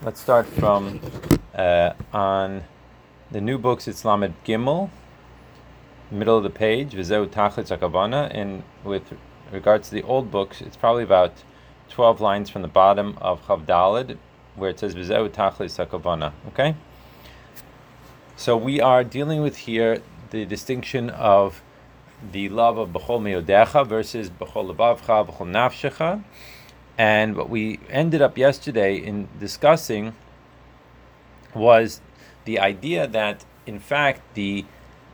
Let's start from uh, on the new books. It's Lamed Gimel, middle of the page. Vizeu Tachlitz Akavana. And with regards to the old books, it's probably about twelve lines from the bottom of Chavdalid, where it says Vizeu Tachlitz Akavana. Okay. So we are dealing with here the distinction of the love of Bechol Meodecha versus Bechol Levavcha, Bechol Nafshecha. And what we ended up yesterday in discussing was the idea that, in fact, the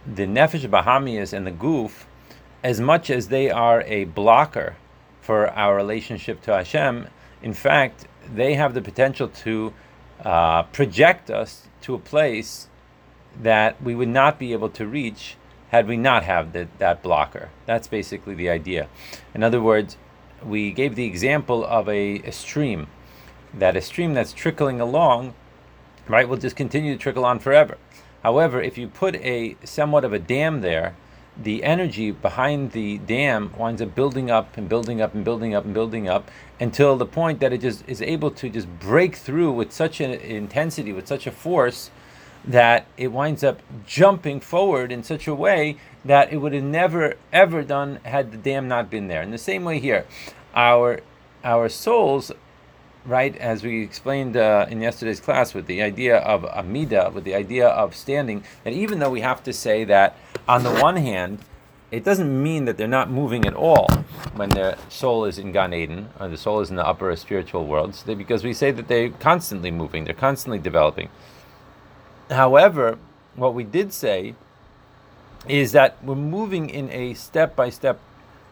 the nefesh bahamias and the guf, as much as they are a blocker for our relationship to Hashem, in fact, they have the potential to uh, project us to a place that we would not be able to reach had we not have the, that blocker. That's basically the idea. In other words, we gave the example of a, a stream, that a stream that's trickling along, right, will just continue to trickle on forever. However, if you put a somewhat of a dam there, the energy behind the dam winds up building up and building up and building up and building up until the point that it just is able to just break through with such an intensity, with such a force, that it winds up jumping forward in such a way that it would have never ever done had the dam not been there. In the same way here, our our souls, right, as we explained uh, in yesterday's class, with the idea of amida, with the idea of standing, that even though we have to say that on the one hand, it doesn't mean that they're not moving at all when their soul is in Gan Eden or the soul is in the upper spiritual worlds, because we say that they're constantly moving, they're constantly developing. However, what we did say is that we're moving in a step by step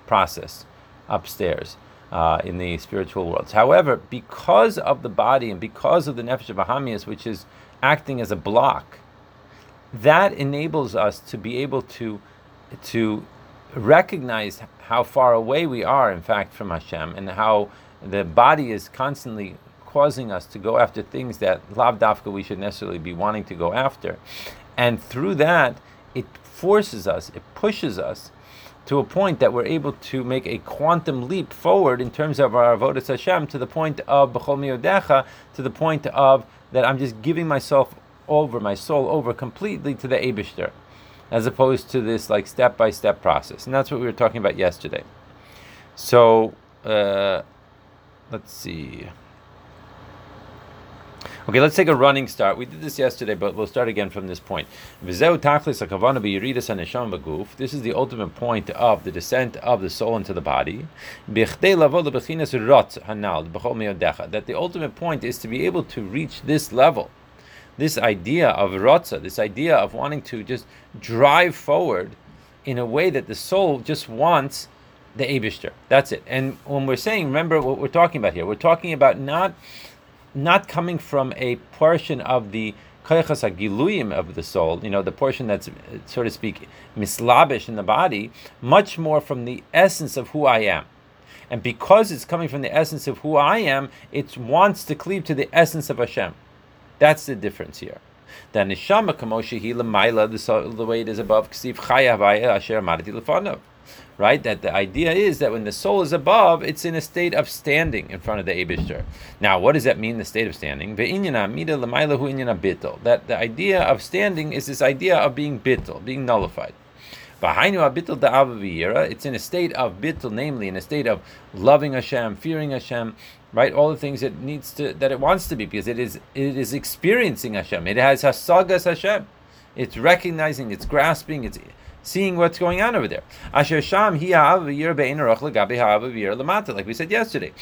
process upstairs uh, in the spiritual worlds. However, because of the body and because of the Nefesh Bahamias, which is acting as a block, that enables us to be able to, to recognize how far away we are, in fact, from Hashem, and how the body is constantly causing us to go after things that lav dafka we should necessarily be wanting to go after. And through that, it forces us, it pushes us to a point that we're able to make a quantum leap forward in terms of our avodas Hashem to the point of b'chol miodecha, to the point of that I'm just giving myself over, my soul over completely to the Abishter, as opposed to this like step by step process. And that's what we were talking about yesterday. So, uh, let's see. Okay, let's take a running start. We did this yesterday, but we'll start again from this point. This is the ultimate point of the descent of the soul into the body. That the ultimate point is to be able to reach this level, this idea of rotza, this idea of wanting to just drive forward in a way that the soul just wants the Abishter. That's it. And when we're saying, remember what we're talking about here, we're talking about not not coming from a portion of the of the soul, you know, the portion that's, so to speak, mislabish in the body, much more from the essence of who I am. And because it's coming from the essence of who I am, it wants to cleave to the essence of Hashem. That's the difference here. The neshama kamoshehi lemaila, the way it is above, ksiv chayavaya asher amarti lefanav right? That the idea is that when the soul is above, it's in a state of standing in front of the Abishter. Now, what does that mean, the state of standing? That the idea of standing is this idea of being bittel, being nullified. It's in a state of bittel, namely in a state of loving Hashem, fearing Hashem, right? All the things it needs to that it wants to be, because it is it is experiencing Hashem. It has hasagas Hashem. It's recognizing, it's grasping, it's seeing what's going on over there. Asher Sham like we said yesterday.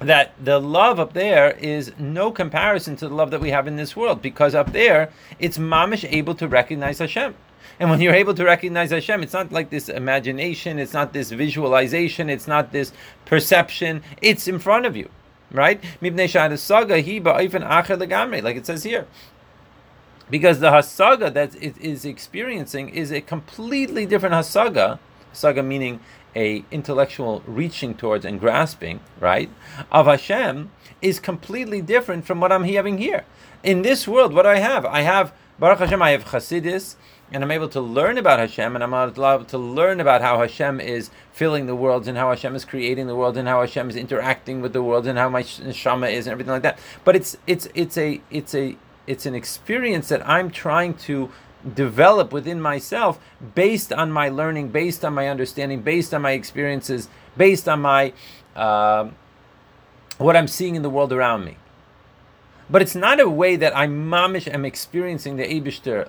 That the love up there is no comparison to the love that we have in this world, because up there it's mamish able to recognize Hashem. And when you're able to recognize Hashem, it's not like this imagination, it's not this visualization, it's not this perception, it's in front of you. Right? Like it says here because the hasaga that it is experiencing is a completely different hasaga. Hasaga meaning a intellectual reaching towards and grasping, right, of Hashem is completely different from what I'm having here. In this world, what do I have? I have Baruch Hashem, I have Chasidis, and I'm able to learn about Hashem, and I'm allowed to learn about how Hashem is filling the world, and how Hashem is creating the world, and how Hashem is interacting with the world, and how my neshama is, and everything like that. But it's it's it's a it's a it's an experience that I'm trying to develop within myself based on my learning, based on my understanding, based on my experiences, based on my uh, what I'm seeing in the world around me. But it's not a way that I mamish am experiencing the Abishter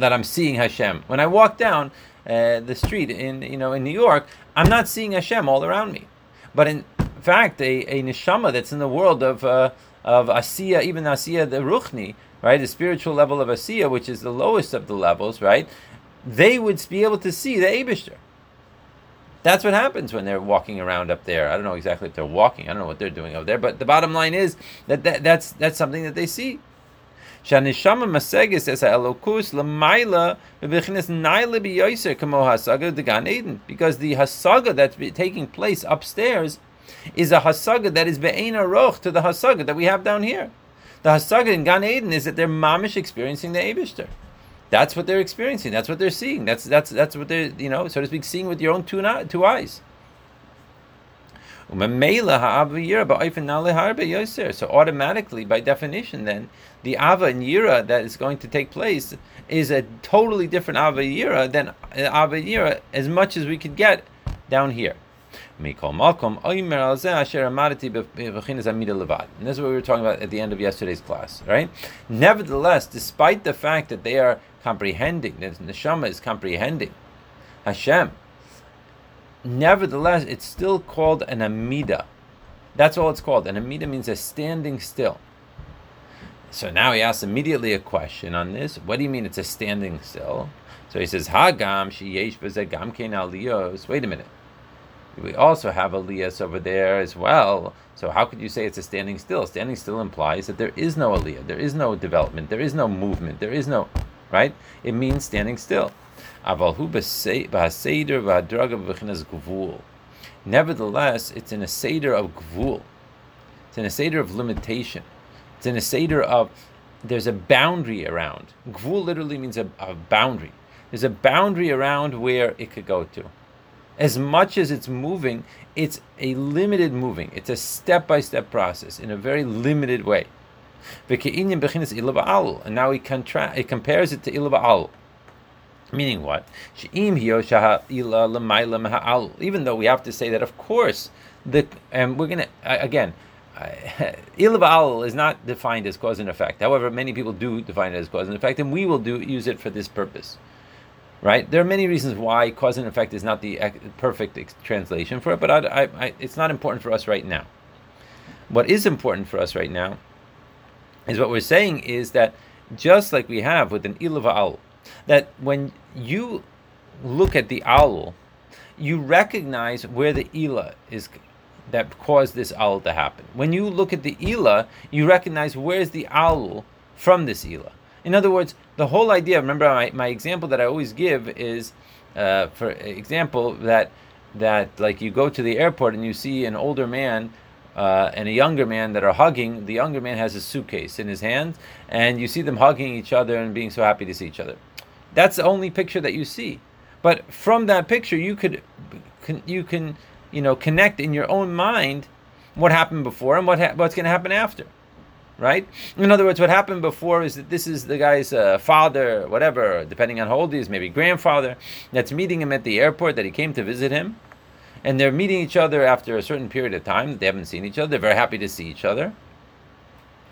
that I'm seeing Hashem. When I walk down uh, the street in you know in New York, I'm not seeing Hashem all around me. But in fact, a, a neshama that's in the world of uh, of Asiya, even Asiya the Ruchni, right, the spiritual level of Asiya, which is the lowest of the levels, right, they would be able to see the Abishter. That's what happens when they're walking around up there. I don't know exactly if they're walking. I don't know what they're doing up there. But the bottom line is that, that that's that's something that they see. Shanishama Masegis a Elokus Lamaila Bechinas Naila Biyoser Kamo Hasaga the Gan Eden because the Hasaga that's taking place upstairs is a Hasaga that is Be'ena Roch to the Hasaga that we have down here. The Hasaga in Gan Eden is that they're mamish experiencing the Abishter. That's what they're experiencing. That's what they're seeing. That's that's that's what they're you know so to speak seeing with your own two, na- two eyes. So automatically, by definition, then the ava and yira that is going to take place is a totally different ava yira than uh, ava yira as much as we could get down here. And this is what we were talking about at the end of yesterday's class, right? Nevertheless, despite the fact that they are comprehending, the neshama is comprehending Hashem, nevertheless, it's still called an amida. That's all it's called. An amida means a standing still. So now he asks immediately a question on this. What do you mean it's a standing still? So he says, Hagam sheyesh gam aliyos. Wait a minute. We also have aliyas over there as well. So how could you say it's a standing still? Standing still implies that there is no aliyah, there is no development, there is no movement, there is no right. It means standing still. Nevertheless, it's in a seder of gvul. It's in a seder of limitation. It's in a seder of there's a boundary around. Gvul literally means a, a boundary. There's a boundary around where it could go to. As much as it's moving, it's a limited moving. It's a step-by-step process in a very limited way. And now he, contra- he compares it to ilaba'al. Meaning what? Even though we have to say that, of course, the and we're gonna again, ilav is not defined as cause and effect. However, many people do define it as cause and effect, and we will do use it for this purpose. Right? There are many reasons why cause and effect is not the perfect translation for it, but I, I, I, it's not important for us right now. What is important for us right now is what we're saying is that just like we have with an ilav that when you look at the owl, you recognize where the ila is that caused this owl to happen. When you look at the ila, you recognize where's the owl from this ila. In other words, the whole idea. Remember, my, my example that I always give is, uh, for example, that that like you go to the airport and you see an older man uh, and a younger man that are hugging. The younger man has a suitcase in his hand, and you see them hugging each other and being so happy to see each other. That's the only picture that you see. But from that picture, you could, you can, you know, connect in your own mind what happened before and what ha- what's going to happen after, right? In other words, what happened before is that this is the guy's uh, father, whatever, depending on how old he is, maybe grandfather, that's meeting him at the airport that he came to visit him, and they're meeting each other after a certain period of time they haven't seen each other. They're very happy to see each other.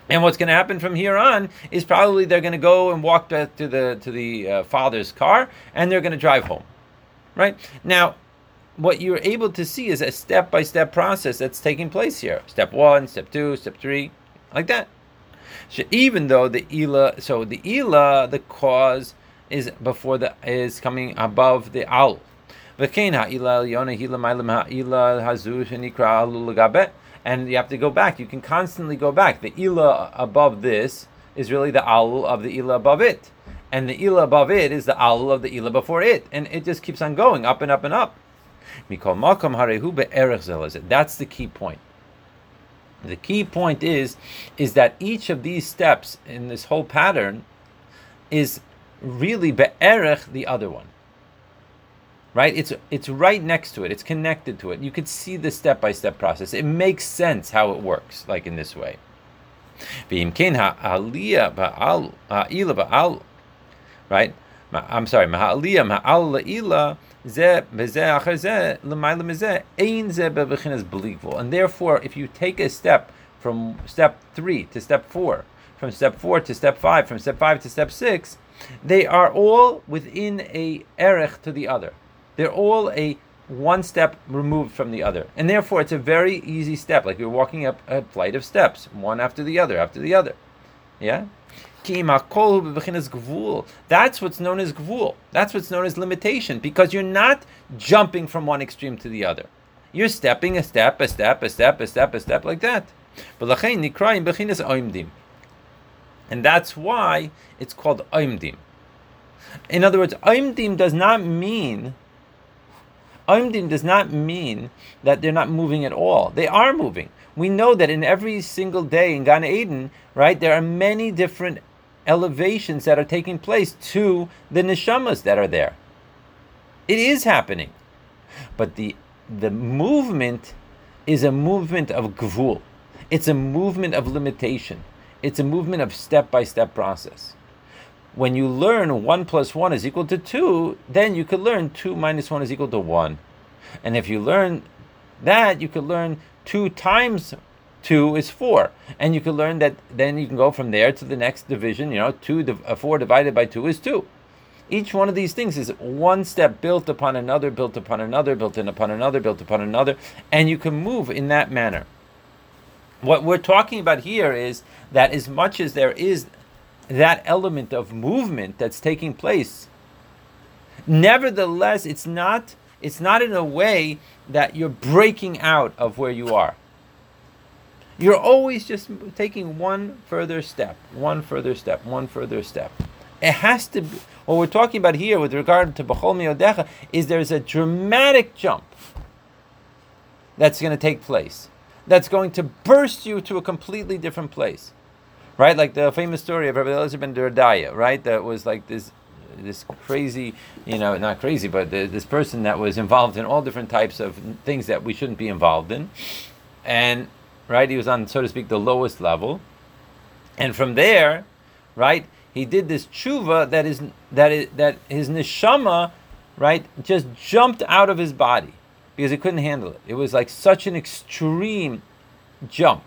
And what's going to happen from here on is probably they're going to go and walk back to the to the uh, father's car, and they're going to drive home, right? Now, what you're able to see is a step by step process that's taking place here. Step one, step two, step three, like that. So even though the ila, so the ila, the cause is before the is coming above the al. And you have to go back. You can constantly go back. The ila above this is really the al of the ila above it. And the ila above it is the al of the ila before it. And it just keeps on going up and up and up. That's the key point. The key point is, is that each of these steps in this whole pattern is really be'erech the other one. Right? It's it's right next to it. It's connected to it. You could see the step by step process. It makes sense how it works, like in this way. Right? I'm sorry, ma'aliyah ma'al la'ila and therefore, if you take a step from step three to step four, from step four to step five, from step five to step six, they are all within a erech to the other. They're all a one step removed from the other. And therefore, it's a very easy step, like you're walking up a flight of steps, one after the other, after the other. Yeah? That's what's known as gvul. That's what's known as limitation, because you're not jumping from one extreme to the other. You're stepping a step, a step, a step, a step, a step like that. And that's why it's called oimdim. In other words, oimdim does not mean oimdim does not mean that they're not moving at all. They are moving. We know that in every single day in Gan Eden, right, there are many different elevations that are taking place to the neshamas that are there. It is happening. But the the movement is a movement of gvul. It's a movement of limitation. It's a movement of step by step process. When you learn one plus one is equal to two, then you could learn two minus one is equal to one. And if you learn that, you could learn two times 2 is 4. And you can learn that then you can go from there to the next division. You know, two, uh, 4 divided by 2 is 2. Each one of these things is one step built upon another, built upon another, built in upon another, built upon another, and you can move in that manner. What we're talking about here is that as much as there is that element of movement that's taking place, nevertheless, it's not it's not in a way that you're breaking out of where you are. You're always just taking one further step, one further step, one further step. It has to be, what we're talking about here with regard to Bechol Miodecha is there's a dramatic jump that's going to take place. That's going to burst you to a completely different place. Right? Like the famous story of Rabbi Eliezer ben right? That was like this this crazy, you know, not crazy, but this person that was involved in all different types of things that we shouldn't be involved in. And right? He was on, so to speak, the lowest level, and from there, right, he did this tshuva that is that is that his neshama, right, just jumped out of his body because he couldn't handle it. It was like such an extreme jump.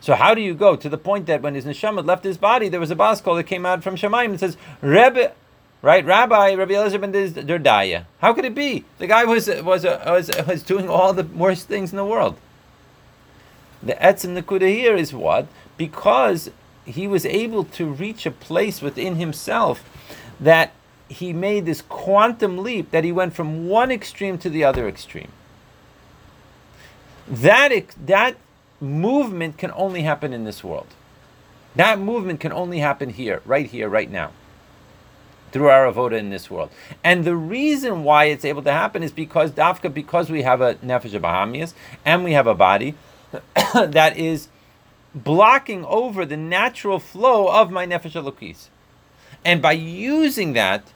So how do you go to the point that when his neshama left his body, there was a bas kol that came out from Shemaim and says, Rebbe, right, Rabbi, Rabbi Eliezer ben Derdaya. How could it be? The guy was was was was doing all the worst things in the world. The etzim nekuda here is what? Because he was able to reach a place within himself that he made this quantum leap that he went from one extreme to the other extreme. That, that movement can only happen in this world. That movement can only happen here, right here, right now, through our avoda in this world. And the reason why it's able to happen is because dafka, because we have a nefesh bahamias and we have a body, that is blocking over the natural flow of my nefesh elokis. And by using that,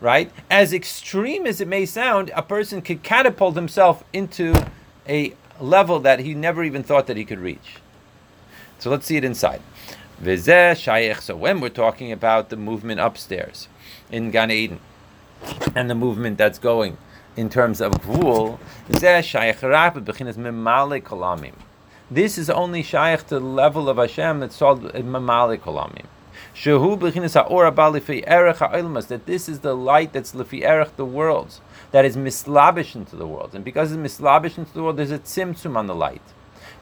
right, as extreme as it may sound, a person could catapult himself into a level that he never even thought that he could reach. So let's see it inside. So when we're talking about the movement upstairs in Gan Eden, and the movement that's going in terms of gvul, this is only shaykh to the level of Hashem that's called memale kolamim. Shehu b'chinas ha'or lifi erech ha'ilmas, that this is the light that's lifi erech the worlds, that is mislabish into the world. And because it's mislabish into the world, there's a tzimtzum on the light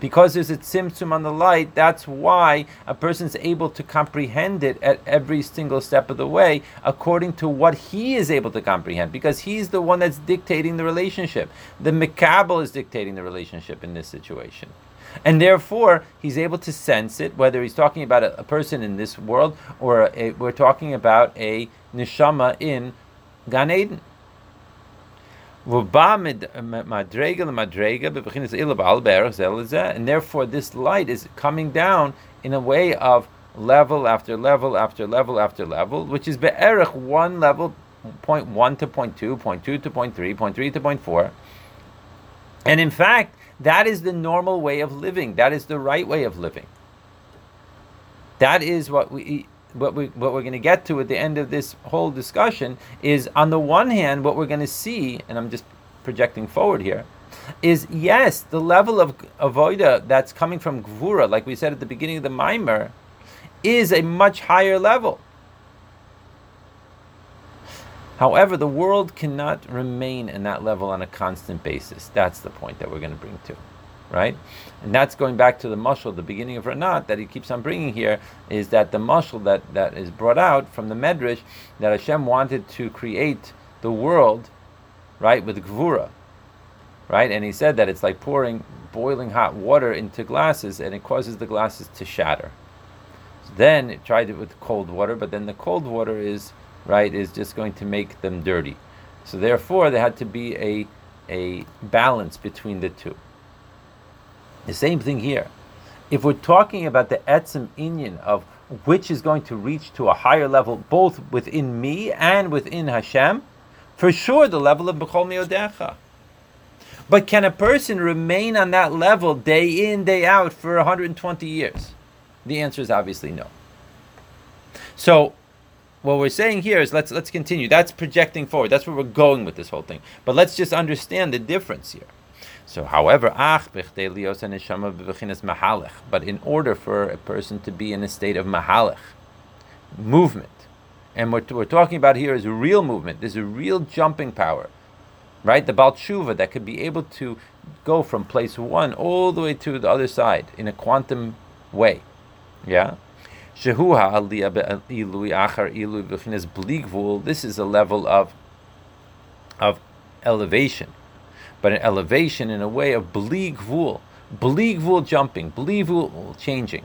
because there's a tzimtzum on the light, that's why a person's able to comprehend it at every single step of the way according to what he is able to comprehend, because he's the one that's dictating the relationship. The Mikabel is dictating the relationship in this situation. And therefore, he's able to sense it, whether he's talking about a, a person in this world or a, we're talking about a neshama in Gan Eden. And therefore, this light is coming down in a way of level after level after level after level, which is be'erich one level, point one to point two, point two to point three, point three to point four. And in fact, that is the normal way of living. That is the right way of living. That is what we what we what we're going to get to at the end of this whole discussion is on the one hand what we're going to see, and I'm just projecting forward here, is yes, the level of avoida that's coming from gvura, like we said at the beginning of the mimer, is a much higher level. However, the world cannot remain in that level on a constant basis. That's the point that we're going to bring to, right? And that's going back to the mushal, the beginning of Ranat, that he keeps on bringing here, is that the mushal that, that is brought out from the Medrash, that Hashem wanted to create the world, right, with Gvura, right? And he said that it's like pouring boiling hot water into glasses and it causes the glasses to shatter. So then it tried it with cold water, but then the cold water is right, is just going to make them dirty. So therefore, there had to be a, a balance between the two. The same thing here. If we're talking about the etzim inyan of which is going to reach to a higher level, both within me and within Hashem, for sure the level of Bechol Miodecha. But can a person remain on that level day in, day out for 120 years? The answer is obviously no. So what we're saying here is let's let's continue. That's projecting forward. That's where we're going with this whole thing. But let's just understand the difference here. So, however, but in order for a person to be in a state of mahalech, movement, and what we're talking about here is a real movement. There's a real jumping power, right? The Baltshuva that could be able to go from place one all the way to the other side in a quantum way. Yeah? This is a level of of elevation, but an elevation in a way of bli gvul, jumping, bli changing.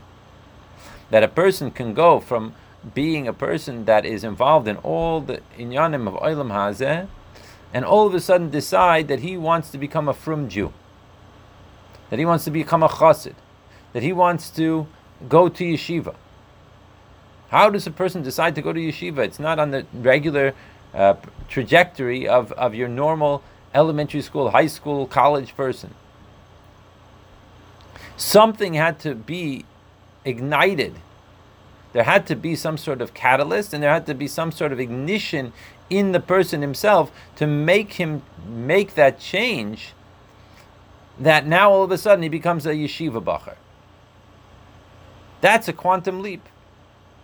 That a person can go from being a person that is involved in all the inyanim of Olam Hazeh, and all of a sudden decide that he wants to become a frum Jew, that he wants to become a chassid, that he wants to go to yeshiva how does a person decide to go to yeshiva? It's not on the regular uh, trajectory of, of your normal elementary school, high school, college person. Something had to be ignited. There had to be some sort of catalyst and there had to be some sort of ignition in the person himself to make him make that change that now all of a sudden he becomes a yeshiva bacher. That's a quantum leap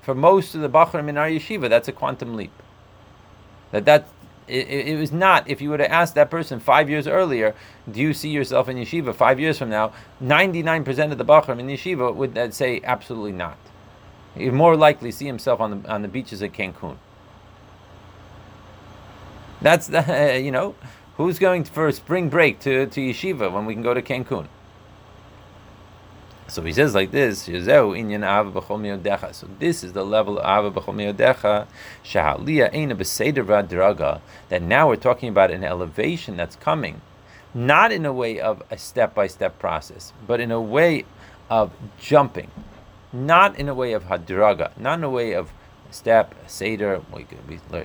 for most of the Bachram in our yeshiva, that's a quantum leap. That that it, it, was not. If you would have asked that person five years earlier, do you see yourself in yeshiva five years from now? Ninety-nine percent of the Bachram in yeshiva would say absolutely not. He'd more likely see himself on the on the beaches of Cancun. That's the you know who's going for spring break to, to yeshiva when we can go to Cancun. So he says like this: oh, So this is the level of ava b'chol. That now we're talking about an elevation that's coming, not in a way of a step-by-step process, but in a way of jumping, not in a way of hadraga, not in a way of step seder.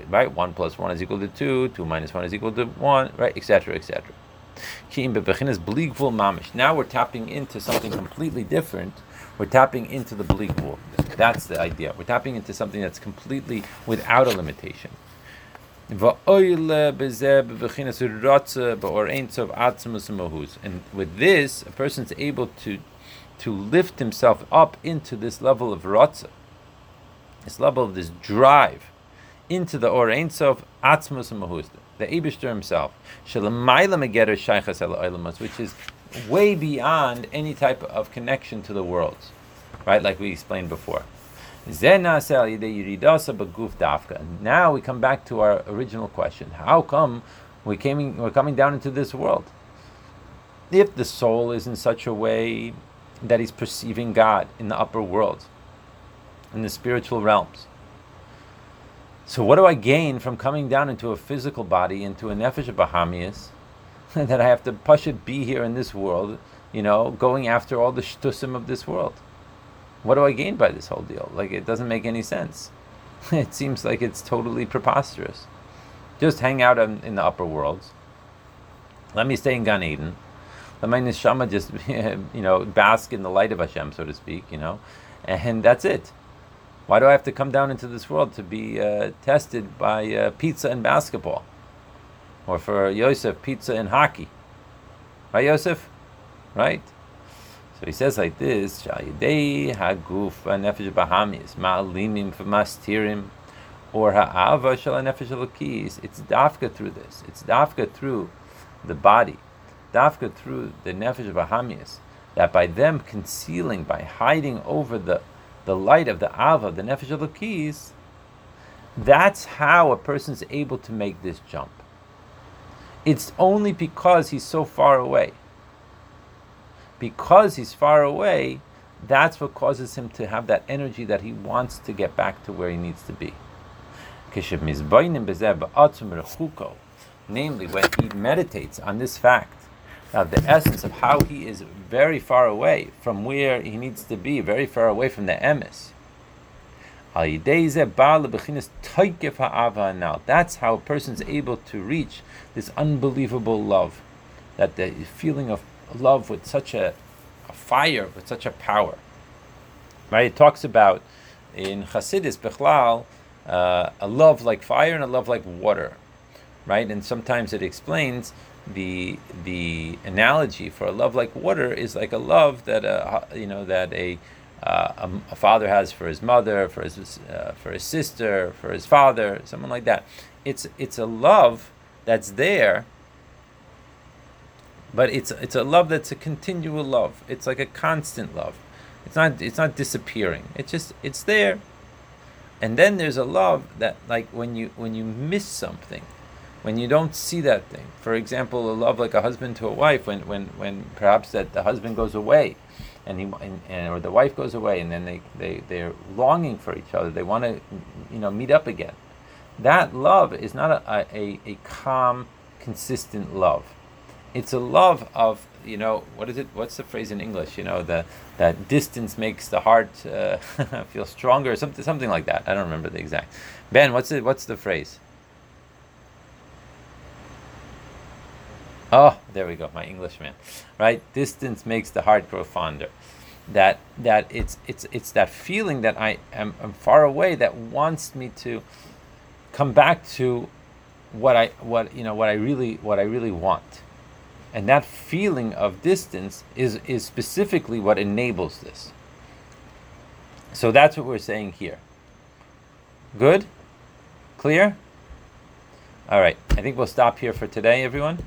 Right, one plus one is equal to two, two minus one is equal to one, right, etc., etc. Now we're tapping into something completely different. We're tapping into the bligvul. That's the idea. We're tapping into something that's completely without a limitation. And with this, a person's able to to lift himself up into this level of ratzah, this level of this drive, into the or ein sof atzmus the Abishter himself, which is way beyond any type of connection to the worlds, right? Like we explained before. Now we come back to our original question: How come we came, we're coming down into this world? If the soul is in such a way that he's perceiving God in the upper world, in the spiritual realms, so what do I gain from coming down into a physical body, into a nefesh bahamias, that I have to push it be here in this world, you know, going after all the shtusim of this world? what do I gain by this whole deal? Like, it doesn't make any sense. it seems like it's totally preposterous. Just hang out in, in the upper worlds. Let me stay in Gan Eden. Let my neshama just, you know, bask in the light of Hashem, so to speak, you know, and that's it. Why do I have to come down into this world to be uh, tested by uh, pizza and basketball? Or for Yosef, pizza and hockey? Right, Yosef? Right? So he says like this: Shayidei haguf nefesh bahamis ma'alimim v'mastirim, or ha'ava shel nefesh. It's dafka through this. It's dafka through the body, dafka through the nefesh bahamis. That by them concealing, by hiding over the the light of the ava, the nefesh elokis, that's how a person's able to make this jump. It's only because he's so far away because he's far away, that's what causes him to have that energy that he wants to get back to where he needs to be. Namely, when he meditates on this fact of the essence of how he is very far away from where he needs to be, very far away from the emes. That's how a person is able to reach this unbelievable love, that the feeling of love with such a, a fire, with such a power. Right? It talks about in Hasidus Bechlal uh, a love like fire and a love like water. Right? And sometimes it explains the the analogy for a love like water is like a love that a you know that a uh, a, a, father has for his mother, for his uh, for his sister, for his father, someone like that. It's it's a love that's there but it's it's a love that's a continual love. It's like a constant love. It's not it's not disappearing. It's just it's there. And then there's a love that like when you when you miss something, when you don't see that thing. For example, a love like a husband to a wife when when when perhaps that the husband goes away and he and, and or the wife goes away and then they they they're longing for each other. They want to you know meet up again. That love is not a, a, a calm, consistent love it's a love of you know what is it what's the phrase in english you know the that distance makes the heart uh, feel stronger something something like that i don't remember the exact ben what's it what's the phrase oh there we go my englishman right distance makes the heart grow fonder that that it's it's it's that feeling that i am I'm far away that wants me to come back to what i what you know what i really what i really want and that feeling of distance is, is specifically what enables this. So that's what we're saying here. Good? Clear? All right. I think we'll stop here for today, everyone.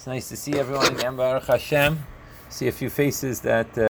It's nice to see everyone again, Baruch Hashem. See a few faces that. Uh,